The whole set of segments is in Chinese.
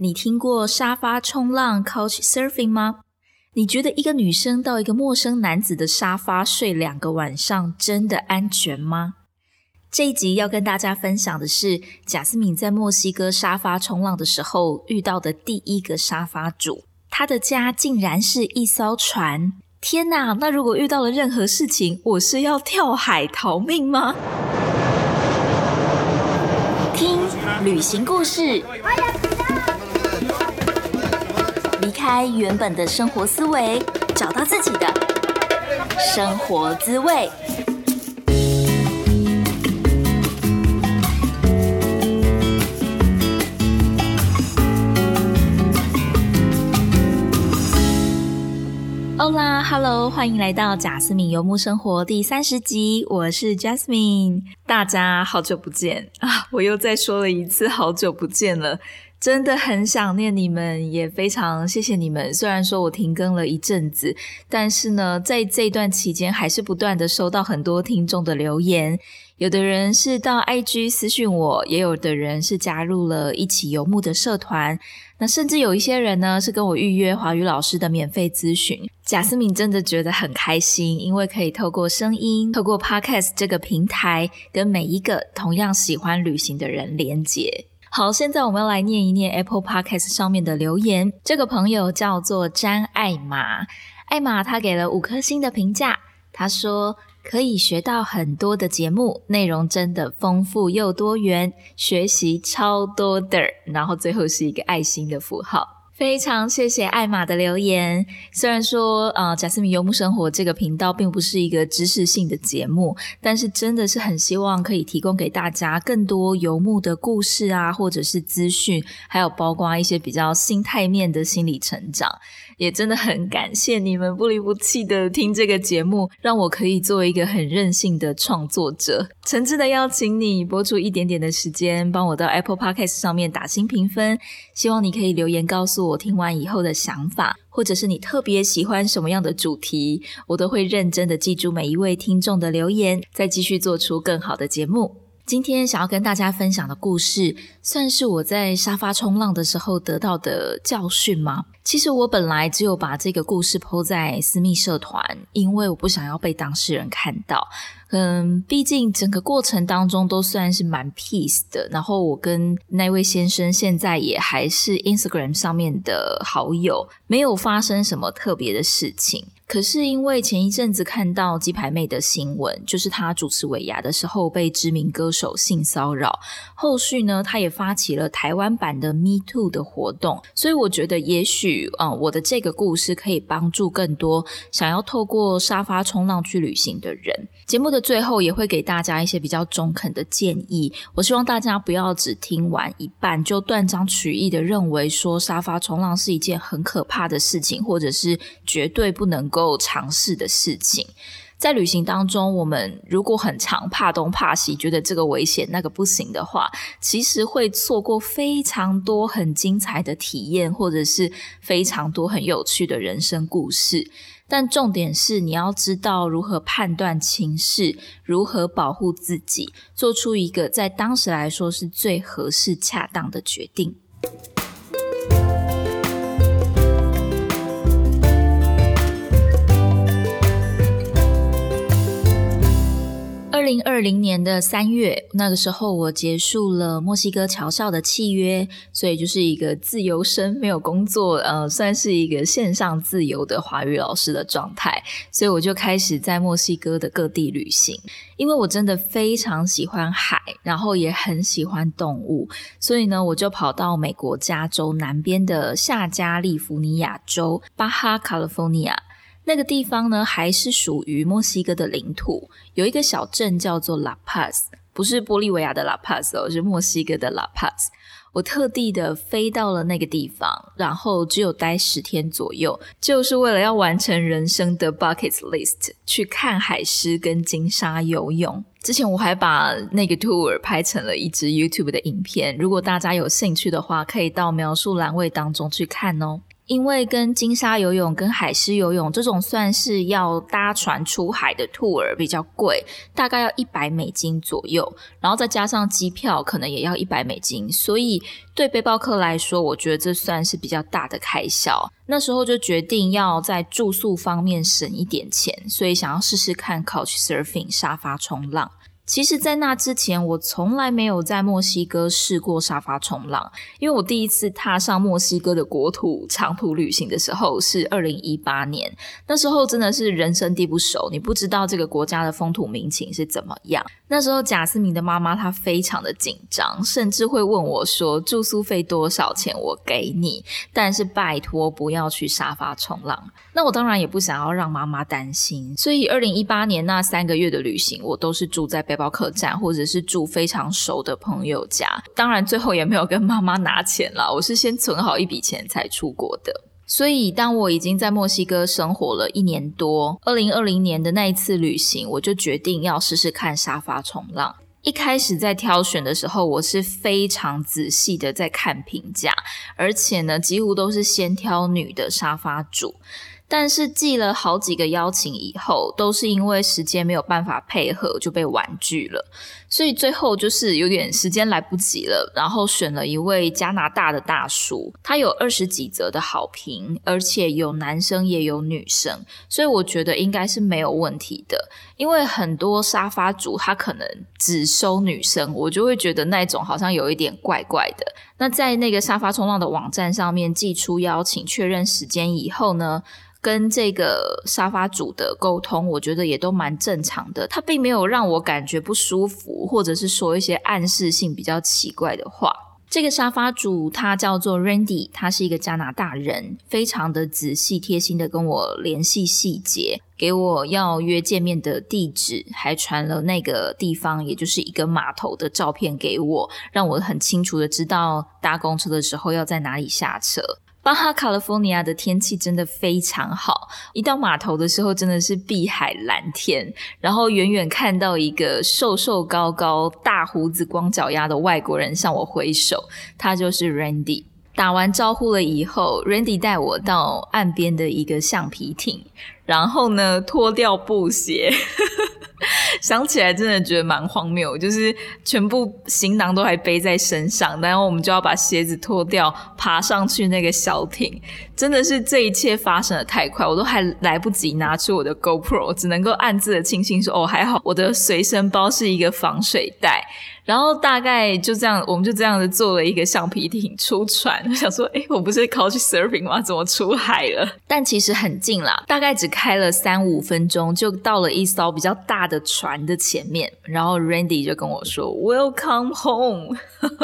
你听过沙发冲浪 （Couch Surfing） 吗？你觉得一个女生到一个陌生男子的沙发睡两个晚上，真的安全吗？这一集要跟大家分享的是贾斯敏在墨西哥沙发冲浪的时候遇到的第一个沙发主，他的家竟然是一艘船。天哪！那如果遇到了任何事情，我是要跳海逃命吗？听旅行故事，离开原本的生活思维，找到自己的生活滋味。Hola，Hello，欢迎来到贾斯敏游牧生活第三十集，我是 Jasmine，大家好久不见啊！我又再说了一次好久不见了，真的很想念你们，也非常谢谢你们。虽然说我停更了一阵子，但是呢，在这段期间还是不断的收到很多听众的留言。有的人是到 IG 私讯我，也有的人是加入了一起游牧的社团。那甚至有一些人呢，是跟我预约华语老师的免费咨询。贾思敏真的觉得很开心，因为可以透过声音，透过 Podcast 这个平台，跟每一个同样喜欢旅行的人连接。好，现在我们要来念一念 Apple Podcast 上面的留言。这个朋友叫做詹艾玛，艾玛她给了五颗星的评价，她说。可以学到很多的节目内容，真的丰富又多元，学习超多的。然后最后是一个爱心的符号。非常谢谢艾玛的留言。虽然说，呃，贾斯敏游牧生活这个频道并不是一个知识性的节目，但是真的是很希望可以提供给大家更多游牧的故事啊，或者是资讯，还有包括一些比较心态面的心理成长。也真的很感谢你们不离不弃的听这个节目，让我可以做一个很任性的创作者。诚挚的邀请你播出一点点的时间，帮我到 Apple Podcast 上面打新评分。希望你可以留言告诉我听完以后的想法，或者是你特别喜欢什么样的主题，我都会认真的记住每一位听众的留言，再继续做出更好的节目。今天想要跟大家分享的故事，算是我在沙发冲浪的时候得到的教训吗？其实我本来只有把这个故事抛在私密社团，因为我不想要被当事人看到。嗯，毕竟整个过程当中都算是蛮 peace 的。然后我跟那位先生现在也还是 Instagram 上面的好友，没有发生什么特别的事情。可是因为前一阵子看到鸡排妹的新闻，就是她主持尾牙的时候被知名歌手性骚扰，后续呢，她也发起了台湾版的 Me Too 的活动，所以我觉得也许，嗯，我的这个故事可以帮助更多想要透过沙发冲浪去旅行的人。节目的最后也会给大家一些比较中肯的建议，我希望大家不要只听完一半就断章取义的认为说沙发冲浪是一件很可怕的事情，或者是绝对不能够。够尝试的事情，在旅行当中，我们如果很常怕东怕西，觉得这个危险那个不行的话，其实会错过非常多很精彩的体验，或者是非常多很有趣的人生故事。但重点是，你要知道如何判断情势，如何保护自己，做出一个在当时来说是最合适、恰当的决定。零二零年的三月，那个时候我结束了墨西哥侨校的契约，所以就是一个自由生，没有工作，呃，算是一个线上自由的华语老师的状态。所以我就开始在墨西哥的各地旅行，因为我真的非常喜欢海，然后也很喜欢动物，所以呢，我就跑到美国加州南边的夏加利福尼亚州巴哈 （California）。那个地方呢，还是属于墨西哥的领土，有一个小镇叫做 La Paz，不是玻利维亚的 La Paz 哦，是墨西哥的 La Paz。我特地的飞到了那个地方，然后只有待十天左右，就是为了要完成人生的 bucket list，去看海狮跟金沙游泳。之前我还把那个 tour 拍成了一支 YouTube 的影片，如果大家有兴趣的话，可以到描述栏位当中去看哦。因为跟金沙游泳、跟海狮游泳这种算是要搭船出海的 tour 比较贵，大概要一百美金左右，然后再加上机票，可能也要一百美金。所以对背包客来说，我觉得这算是比较大的开销。那时候就决定要在住宿方面省一点钱，所以想要试试看 couch surfing 沙发冲浪。其实，在那之前，我从来没有在墨西哥试过沙发冲浪，因为我第一次踏上墨西哥的国土长途旅行的时候是二零一八年，那时候真的是人生地不熟，你不知道这个国家的风土民情是怎么样。那时候，贾斯敏的妈妈她非常的紧张，甚至会问我说：“住宿费多少钱？我给你，但是拜托不要去沙发冲浪。”那我当然也不想要让妈妈担心，所以二零一八年那三个月的旅行，我都是住在背包客栈，或者是住非常熟的朋友家。当然，最后也没有跟妈妈拿钱了，我是先存好一笔钱才出国的。所以，当我已经在墨西哥生活了一年多，二零二零年的那一次旅行，我就决定要试试看沙发冲浪。一开始在挑选的时候，我是非常仔细的在看评价，而且呢，几乎都是先挑女的沙发主。但是寄了好几个邀请以后，都是因为时间没有办法配合就被婉拒了，所以最后就是有点时间来不及了，然后选了一位加拿大的大叔，他有二十几则的好评，而且有男生也有女生，所以我觉得应该是没有问题的。因为很多沙发主他可能只收女生，我就会觉得那种好像有一点怪怪的。那在那个沙发冲浪的网站上面寄出邀请确认时间以后呢？跟这个沙发主的沟通，我觉得也都蛮正常的。他并没有让我感觉不舒服，或者是说一些暗示性比较奇怪的话。这个沙发主他叫做 Randy，他是一个加拿大人，非常的仔细贴心的跟我联系细节，给我要约见面的地址，还传了那个地方，也就是一个码头的照片给我，让我很清楚的知道搭公车的时候要在哪里下车。巴哈卡利福尼亚的天气真的非常好，一到码头的时候真的是碧海蓝天，然后远远看到一个瘦瘦高高、大胡子、光脚丫的外国人向我挥手，他就是 Randy。打完招呼了以后，Randy 带我到岸边的一个橡皮艇，然后呢脱掉布鞋。想起来真的觉得蛮荒谬，就是全部行囊都还背在身上，然后我们就要把鞋子脱掉，爬上去那个小艇。真的是这一切发生的太快，我都还来不及拿出我的 GoPro，只能够暗自的庆幸说：“哦，还好我的随身包是一个防水袋。”然后大概就这样，我们就这样子坐了一个橡皮艇出船。我 想说，哎，我不是考去 surfing 吗？怎么出海了？但其实很近啦，大概只开了三五分钟，就到了一艘比较大的船的前面。然后 Randy 就跟我说：“Welcome home！”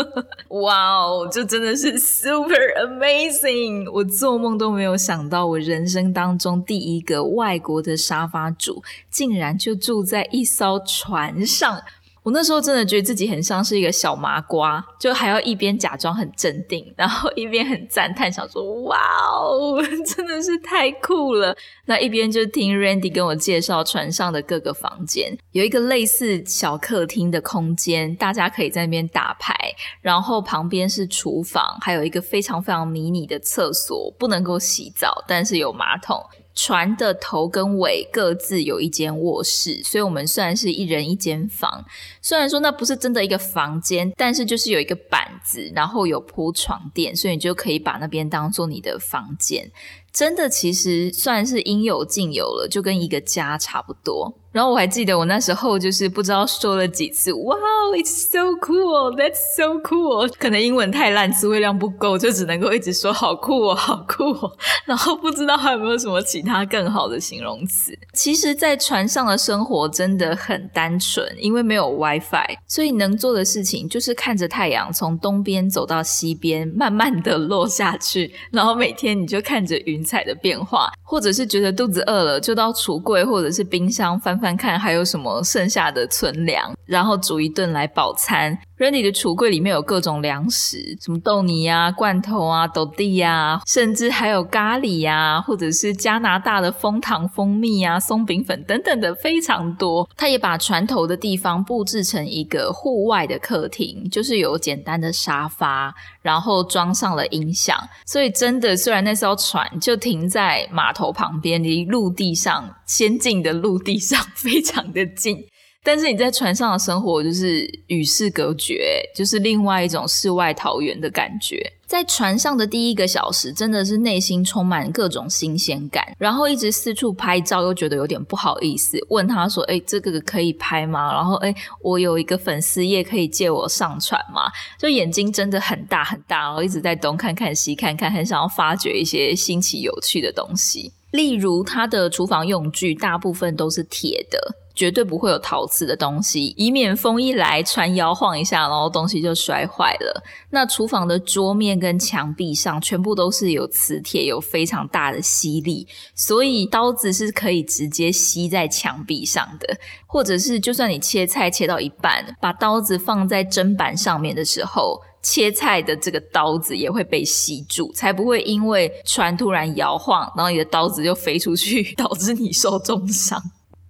哇哦，这真的是 super amazing！我做梦都没有想到，我人生当中第一个外国的沙发主，竟然就住在一艘船上。我那时候真的觉得自己很像是一个小麻瓜，就还要一边假装很镇定，然后一边很赞叹，想说：“哇哦，真的是太酷了！”那一边就听 Randy 跟我介绍船上的各个房间，有一个类似小客厅的空间，大家可以在那边打牌，然后旁边是厨房，还有一个非常非常迷你的厕所，不能够洗澡，但是有马桶。船的头跟尾各自有一间卧室，所以我们虽然是一人一间房，虽然说那不是真的一个房间，但是就是有一个板子，然后有铺床垫，所以你就可以把那边当做你的房间。真的，其实算是应有尽有了，就跟一个家差不多。然后我还记得我那时候就是不知道说了几次，哇，It's so cool, That's so cool。可能英文太烂，词汇量不够，就只能够一直说好酷哦，好酷哦。然后不知道还有没有什么其他更好的形容词。其实，在船上的生活真的很单纯，因为没有 WiFi，所以能做的事情就是看着太阳从东边走到西边，慢慢的落下去。然后每天你就看着云彩的变化，或者是觉得肚子饿了，就到橱柜或者是冰箱翻。翻看还有什么剩下的存粮，然后煮一顿来饱餐。Randy 的橱柜里面有各种粮食，什么豆泥啊、罐头啊、豆地呀，甚至还有咖喱呀，或者是加拿大的蜂糖、蜂蜜啊、松饼粉等等的非常多。他也把船头的地方布置成一个户外的客厅，就是有简单的沙发，然后装上了音响，所以真的虽然那艘船就停在码头旁边，离陆地上先进的陆地上 非常的近。但是你在船上的生活就是与世隔绝，就是另外一种世外桃源的感觉。在船上的第一个小时，真的是内心充满各种新鲜感，然后一直四处拍照，又觉得有点不好意思，问他说：“哎，这个可以拍吗？”然后：“哎，我有一个粉丝页，可以借我上传吗？”就眼睛真的很大很大，然后一直在东看看西看看，很想要发掘一些新奇有趣的东西。例如，他的厨房用具大部分都是铁的。绝对不会有陶瓷的东西，以免风一来，船摇晃一下，然后东西就摔坏了。那厨房的桌面跟墙壁上全部都是有磁铁，有非常大的吸力，所以刀子是可以直接吸在墙壁上的。或者是，就算你切菜切到一半，把刀子放在砧板上面的时候，切菜的这个刀子也会被吸住，才不会因为船突然摇晃，然后你的刀子就飞出去，导致你受重伤。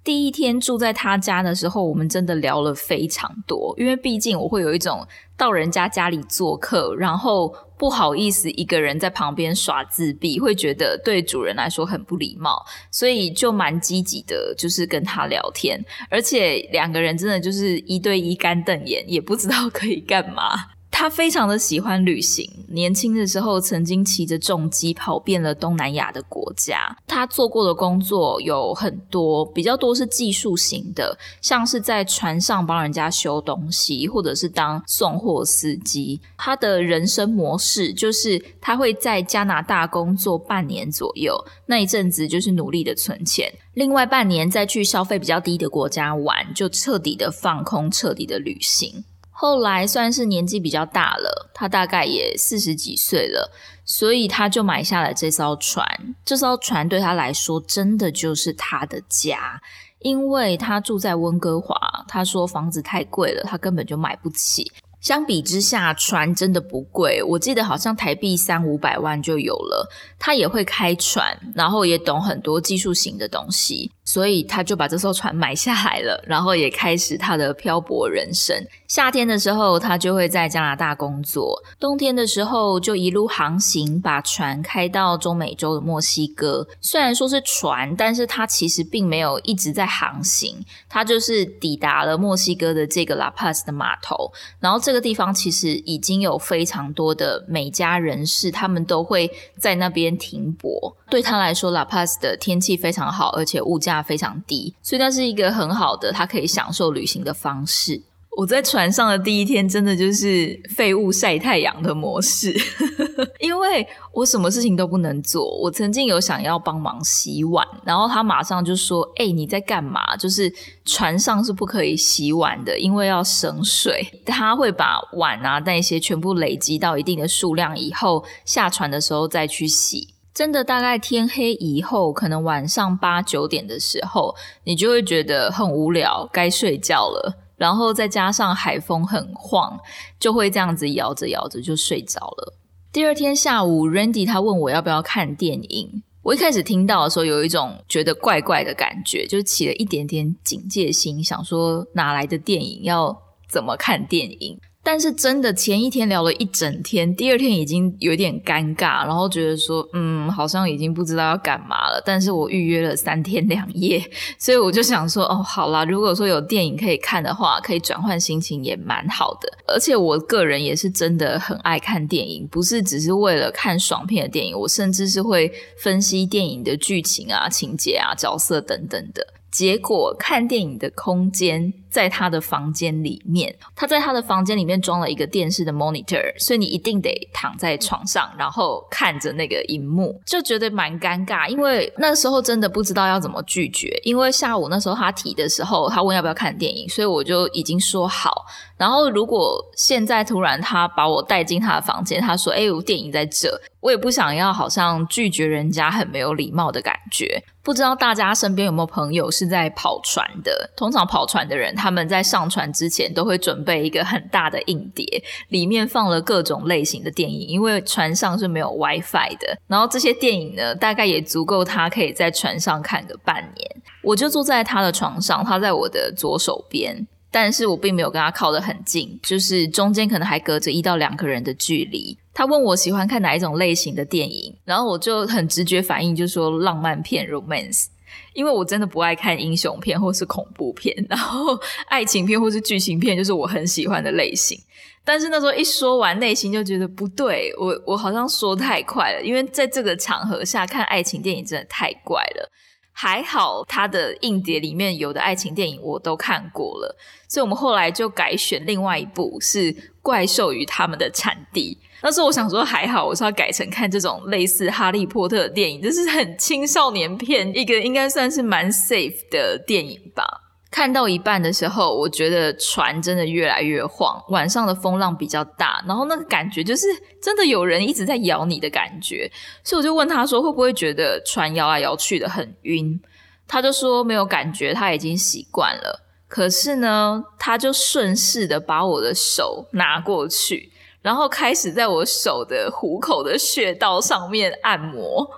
第一天住在他家的时候，我们真的聊了非常多，因为毕竟我会有一种到人家家里做客，然后不好意思一个人在旁边耍自闭，会觉得对主人来说很不礼貌，所以就蛮积极的，就是跟他聊天，而且两个人真的就是一对一干瞪眼，也不知道可以干嘛。他非常的喜欢旅行，年轻的时候曾经骑着重机跑遍了东南亚的国家。他做过的工作有很多，比较多是技术型的，像是在船上帮人家修东西，或者是当送货司机。他的人生模式就是他会在加拿大工作半年左右，那一阵子就是努力的存钱，另外半年再去消费比较低的国家玩，就彻底的放空，彻底的旅行。后来算是年纪比较大了，他大概也四十几岁了，所以他就买下了这艘船。这艘船对他来说，真的就是他的家，因为他住在温哥华，他说房子太贵了，他根本就买不起。相比之下，船真的不贵，我记得好像台币三五百万就有了。他也会开船，然后也懂很多技术型的东西。所以他就把这艘船买下来了，然后也开始他的漂泊人生。夏天的时候，他就会在加拿大工作；冬天的时候，就一路航行，把船开到中美洲的墨西哥。虽然说是船，但是他其实并没有一直在航行，他就是抵达了墨西哥的这个拉帕斯的码头。然后这个地方其实已经有非常多的美加人士，他们都会在那边停泊。对他来说，拉帕斯的天气非常好，而且物价。非常低，所以那是一个很好的他可以享受旅行的方式。我在船上的第一天，真的就是废物晒太阳的模式，因为我什么事情都不能做。我曾经有想要帮忙洗碗，然后他马上就说：“哎，你在干嘛？就是船上是不可以洗碗的，因为要省水。他会把碗啊那些全部累积到一定的数量以后，下船的时候再去洗。”真的，大概天黑以后，可能晚上八九点的时候，你就会觉得很无聊，该睡觉了。然后再加上海风很晃，就会这样子摇着摇着就睡着了。第二天下午，Randy 他问我要不要看电影。我一开始听到的时候，有一种觉得怪怪的感觉，就起了一点点警戒心，想说哪来的电影，要怎么看电影？但是真的前一天聊了一整天，第二天已经有点尴尬，然后觉得说，嗯，好像已经不知道要干嘛了。但是我预约了三天两夜，所以我就想说，哦，好啦，如果说有电影可以看的话，可以转换心情也蛮好的。而且我个人也是真的很爱看电影，不是只是为了看爽片的电影，我甚至是会分析电影的剧情啊、情节啊、角色等等的。结果看电影的空间在他的房间里面，他在他的房间里面装了一个电视的 monitor，所以你一定得躺在床上，然后看着那个荧幕，就觉得蛮尴尬。因为那时候真的不知道要怎么拒绝，因为下午那时候他提的时候，他问要不要看电影，所以我就已经说好。然后如果现在突然他把我带进他的房间，他说：“哎，我电影在这。”我也不想要好像拒绝人家很没有礼貌的感觉。不知道大家身边有没有朋友是在跑船的？通常跑船的人，他们在上船之前都会准备一个很大的硬碟，里面放了各种类型的电影，因为船上是没有 WiFi 的。然后这些电影呢，大概也足够他可以在船上看个半年。我就坐在他的床上，他在我的左手边。但是我并没有跟他靠得很近，就是中间可能还隔着一到两个人的距离。他问我喜欢看哪一种类型的电影，然后我就很直觉反应就说浪漫片 （romance），因为我真的不爱看英雄片或是恐怖片，然后 爱情片或是剧情片就是我很喜欢的类型。但是那时候一说完，内心就觉得不对，我我好像说太快了，因为在这个场合下看爱情电影真的太怪了。还好他的硬碟里面有的爱情电影我都看过了，所以我们后来就改选另外一部是《怪兽与他们的产地》。但是我想说还好，我是要改成看这种类似《哈利波特》的电影，这是很青少年片，一个应该算是蛮 safe 的电影吧。看到一半的时候，我觉得船真的越来越晃，晚上的风浪比较大，然后那个感觉就是真的有人一直在摇你的感觉，所以我就问他说会不会觉得船摇来摇去的很晕？他就说没有感觉，他已经习惯了。可是呢，他就顺势的把我的手拿过去，然后开始在我手的虎口的穴道上面按摩。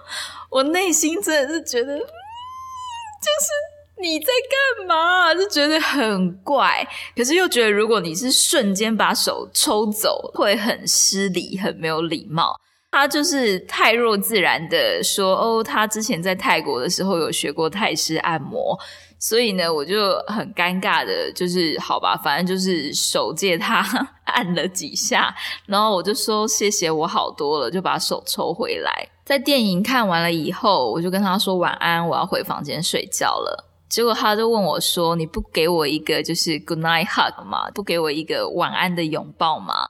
我内心真的是觉得，就是。你在干嘛？就觉得很怪，可是又觉得如果你是瞬间把手抽走，会很失礼，很没有礼貌。他就是太弱自然的说：“哦，他之前在泰国的时候有学过泰式按摩，所以呢，我就很尴尬的，就是好吧，反正就是手借他按了几下，然后我就说谢谢，我好多了，就把手抽回来。在电影看完了以后，我就跟他说晚安，我要回房间睡觉了。”结果他就问我说：“你不给我一个就是 good night hug 吗？不给我一个晚安的拥抱吗？”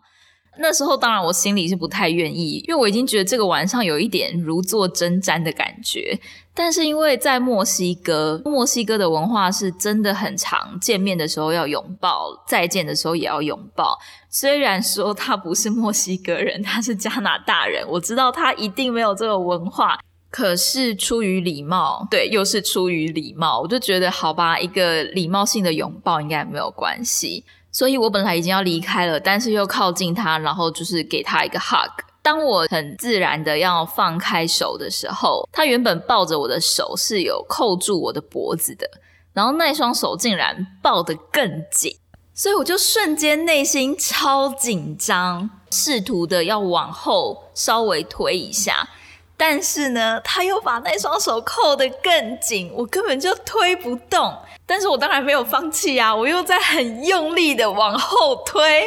那时候当然我心里是不太愿意，因为我已经觉得这个晚上有一点如坐针毡的感觉。但是因为在墨西哥，墨西哥的文化是真的很长，见面的时候要拥抱，再见的时候也要拥抱。虽然说他不是墨西哥人，他是加拿大人，我知道他一定没有这个文化。可是出于礼貌，对，又是出于礼貌，我就觉得好吧，一个礼貌性的拥抱应该没有关系。所以我本来已经要离开了，但是又靠近他，然后就是给他一个 hug。当我很自然的要放开手的时候，他原本抱着我的手是有扣住我的脖子的，然后那双手竟然抱得更紧，所以我就瞬间内心超紧张，试图的要往后稍微推一下。但是呢，他又把那双手扣得更紧，我根本就推不动。但是我当然没有放弃啊，我又在很用力的往后推。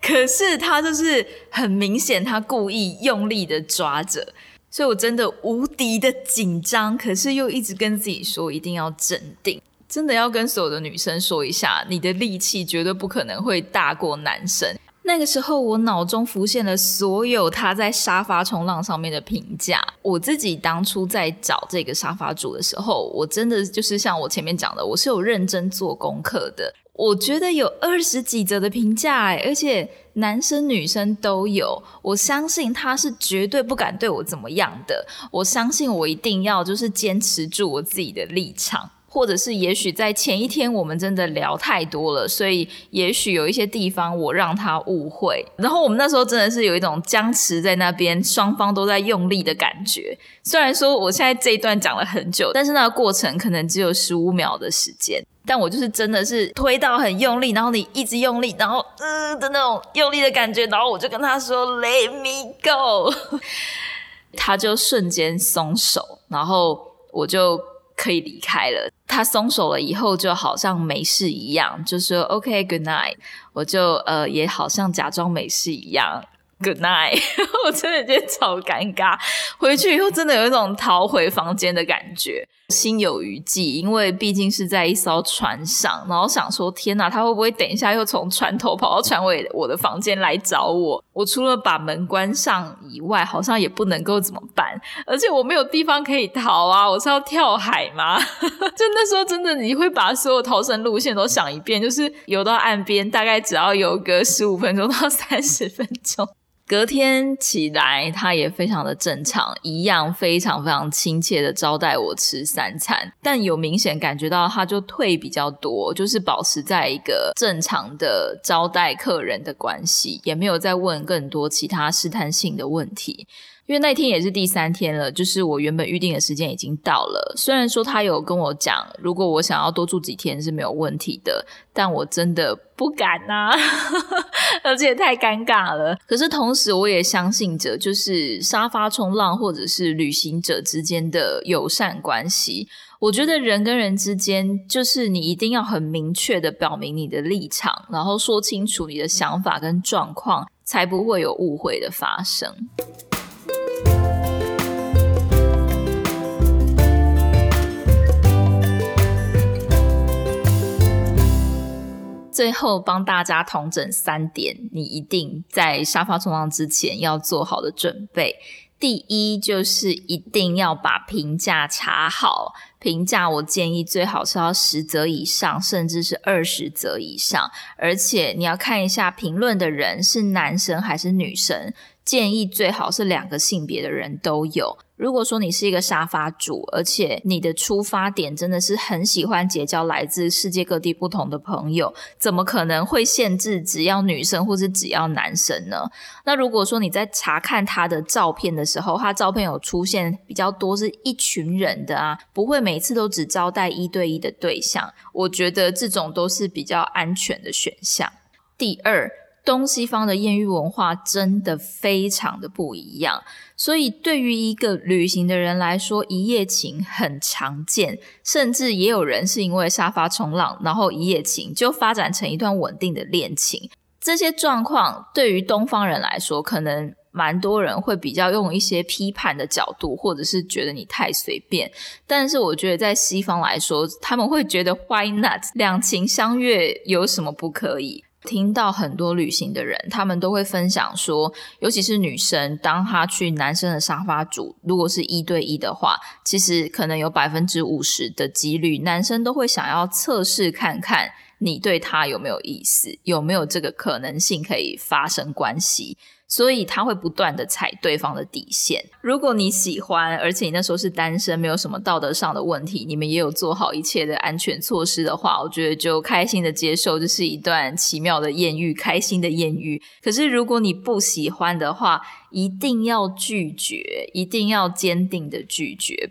可是他就是很明显，他故意用力的抓着，所以我真的无敌的紧张。可是又一直跟自己说一定要镇定，真的要跟所有的女生说一下，你的力气绝对不可能会大过男生。那个时候，我脑中浮现了所有他在沙发冲浪上面的评价。我自己当初在找这个沙发主的时候，我真的就是像我前面讲的，我是有认真做功课的。我觉得有二十几则的评价，而且男生女生都有。我相信他是绝对不敢对我怎么样的。我相信我一定要就是坚持住我自己的立场。或者是也许在前一天我们真的聊太多了，所以也许有一些地方我让他误会，然后我们那时候真的是有一种僵持在那边，双方都在用力的感觉。虽然说我现在这一段讲了很久，但是那个过程可能只有十五秒的时间，但我就是真的是推到很用力，然后你一直用力，然后呃的那种用力的感觉，然后我就跟他说 “Let me go”，他就瞬间松手，然后我就。可以离开了。他松手了以后，就好像没事一样，就说 “OK，Good night”。我就呃，也好像假装没事一样。Good night，我真的觉得超尴尬。回去以后真的有一种逃回房间的感觉，心有余悸。因为毕竟是在一艘船上，然后想说天哪，他会不会等一下又从船头跑到船尾我的房间来找我？我除了把门关上以外，好像也不能够怎么办。而且我没有地方可以逃啊！我是要跳海吗？就那时候真的，你会把所有逃生路线都想一遍，就是游到岸边，大概只要游个十五分钟到三十分钟。隔天起来，他也非常的正常，一样非常非常亲切的招待我吃三餐，但有明显感觉到他就退比较多，就是保持在一个正常的招待客人的关系，也没有再问更多其他试探性的问题。因为那天也是第三天了，就是我原本预定的时间已经到了。虽然说他有跟我讲，如果我想要多住几天是没有问题的，但我真的不敢呐，而且太尴尬了。可是同时，我也相信着，就是沙发冲浪或者是旅行者之间的友善关系。我觉得人跟人之间，就是你一定要很明确的表明你的立场，然后说清楚你的想法跟状况，才不会有误会的发生。最后帮大家统整三点，你一定在沙发冲浪之前要做好的准备。第一就是一定要把评价查好，评价我建议最好是要十则以上，甚至是二十则以上，而且你要看一下评论的人是男生还是女生。建议最好是两个性别的人都有。如果说你是一个沙发主，而且你的出发点真的是很喜欢结交来自世界各地不同的朋友，怎么可能会限制只要女生或是只要男生呢？那如果说你在查看他的照片的时候，他照片有出现比较多是一群人的啊，不会每次都只招待一对一的对象，我觉得这种都是比较安全的选项。第二。东西方的艳遇文化真的非常的不一样，所以对于一个旅行的人来说，一夜情很常见，甚至也有人是因为沙发冲浪，然后一夜情就发展成一段稳定的恋情。这些状况对于东方人来说，可能蛮多人会比较用一些批判的角度，或者是觉得你太随便。但是我觉得在西方来说，他们会觉得 Why not？两情相悦有什么不可以？听到很多旅行的人，他们都会分享说，尤其是女生，当她去男生的沙发主，如果是一对一的话，其实可能有百分之五十的几率，男生都会想要测试看看你对他有没有意思，有没有这个可能性可以发生关系。所以他会不断的踩对方的底线。如果你喜欢，而且你那时候是单身，没有什么道德上的问题，你们也有做好一切的安全措施的话，我觉得就开心的接受，这是一段奇妙的艳遇，开心的艳遇。可是如果你不喜欢的话，一定要拒绝，一定要坚定的拒绝。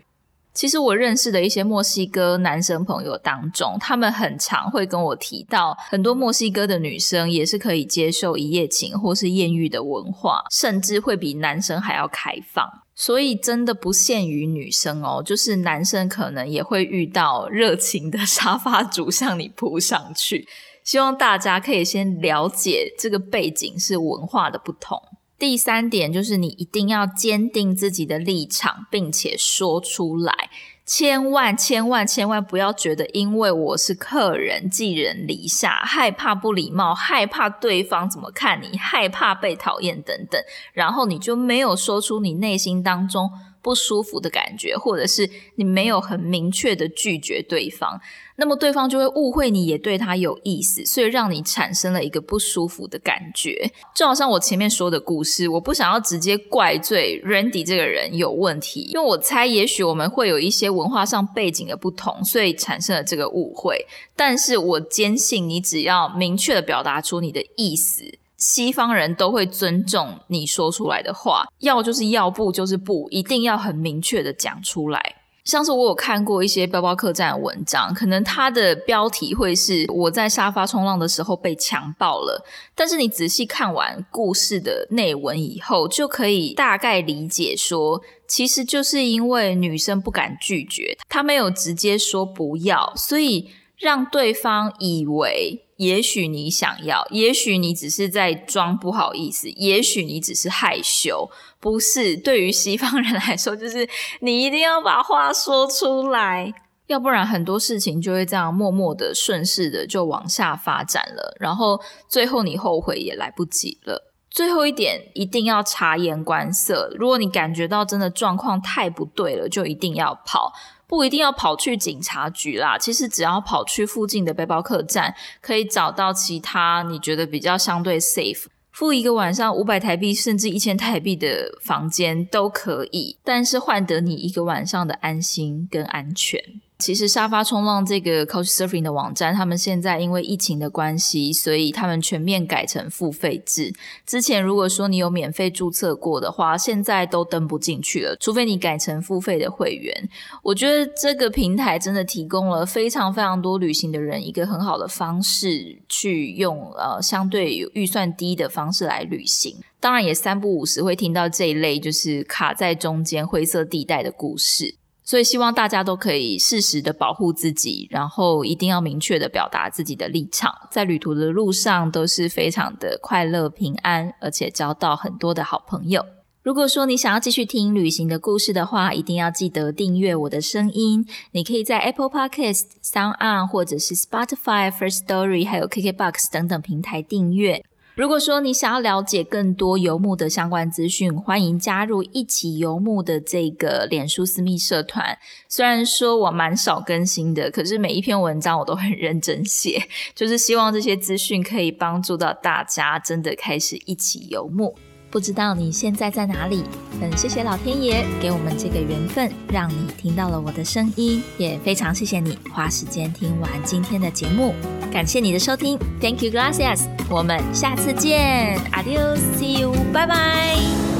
其实我认识的一些墨西哥男生朋友当中，他们很常会跟我提到，很多墨西哥的女生也是可以接受一夜情或是艳遇的文化，甚至会比男生还要开放。所以真的不限于女生哦，就是男生可能也会遇到热情的 沙发主向你扑上去。希望大家可以先了解这个背景是文化的不同。第三点就是你一定要坚定自己的立场，并且说出来。千万千万千万不要觉得，因为我是客人，寄人篱下，害怕不礼貌，害怕对方怎么看你，害怕被讨厌等等，然后你就没有说出你内心当中。不舒服的感觉，或者是你没有很明确的拒绝对方，那么对方就会误会你也对他有意思，所以让你产生了一个不舒服的感觉。就好像我前面说的故事，我不想要直接怪罪 Randy 这个人有问题，因为我猜也许我们会有一些文化上背景的不同，所以产生了这个误会。但是我坚信，你只要明确的表达出你的意思。西方人都会尊重你说出来的话，要就是要，不就是不，一定要很明确的讲出来。像是我有看过一些背包客栈的文章，可能它的标题会是“我在沙发冲浪的时候被强暴了”，但是你仔细看完故事的内文以后，就可以大概理解说，其实就是因为女生不敢拒绝，她没有直接说不要，所以让对方以为。也许你想要，也许你只是在装不好意思，也许你只是害羞，不是？对于西方人来说，就是你一定要把话说出来，要不然很多事情就会这样默默的顺势的就往下发展了，然后最后你后悔也来不及了。最后一点，一定要察言观色，如果你感觉到真的状况太不对了，就一定要跑。不一定要跑去警察局啦，其实只要跑去附近的背包客栈，可以找到其他你觉得比较相对 safe，付一个晚上五百台币甚至一千台币的房间都可以，但是换得你一个晚上的安心跟安全。其实沙发冲浪这个 Couch Surfing 的网站，他们现在因为疫情的关系，所以他们全面改成付费制。之前如果说你有免费注册过的话，现在都登不进去了，除非你改成付费的会员。我觉得这个平台真的提供了非常非常多旅行的人一个很好的方式，去用呃相对预算低的方式来旅行。当然也三不五时会听到这一类就是卡在中间灰色地带的故事。所以希望大家都可以适时的保护自己，然后一定要明确的表达自己的立场，在旅途的路上都是非常的快乐平安，而且交到很多的好朋友。如果说你想要继续听旅行的故事的话，一定要记得订阅我的声音。你可以在 Apple Podcast、Sound On 或者是 Spotify、First Story 还有 KKBox 等等平台订阅。如果说你想要了解更多游牧的相关资讯，欢迎加入一起游牧的这个脸书私密社团。虽然说我蛮少更新的，可是每一篇文章我都很认真写，就是希望这些资讯可以帮助到大家，真的开始一起游牧。不知道你现在在哪里？很谢谢老天爷给我们这个缘分，让你听到了我的声音，也非常谢谢你花时间听完今天的节目。感谢你的收听，Thank you, gracias。我们下次见，Adios，See you，拜拜。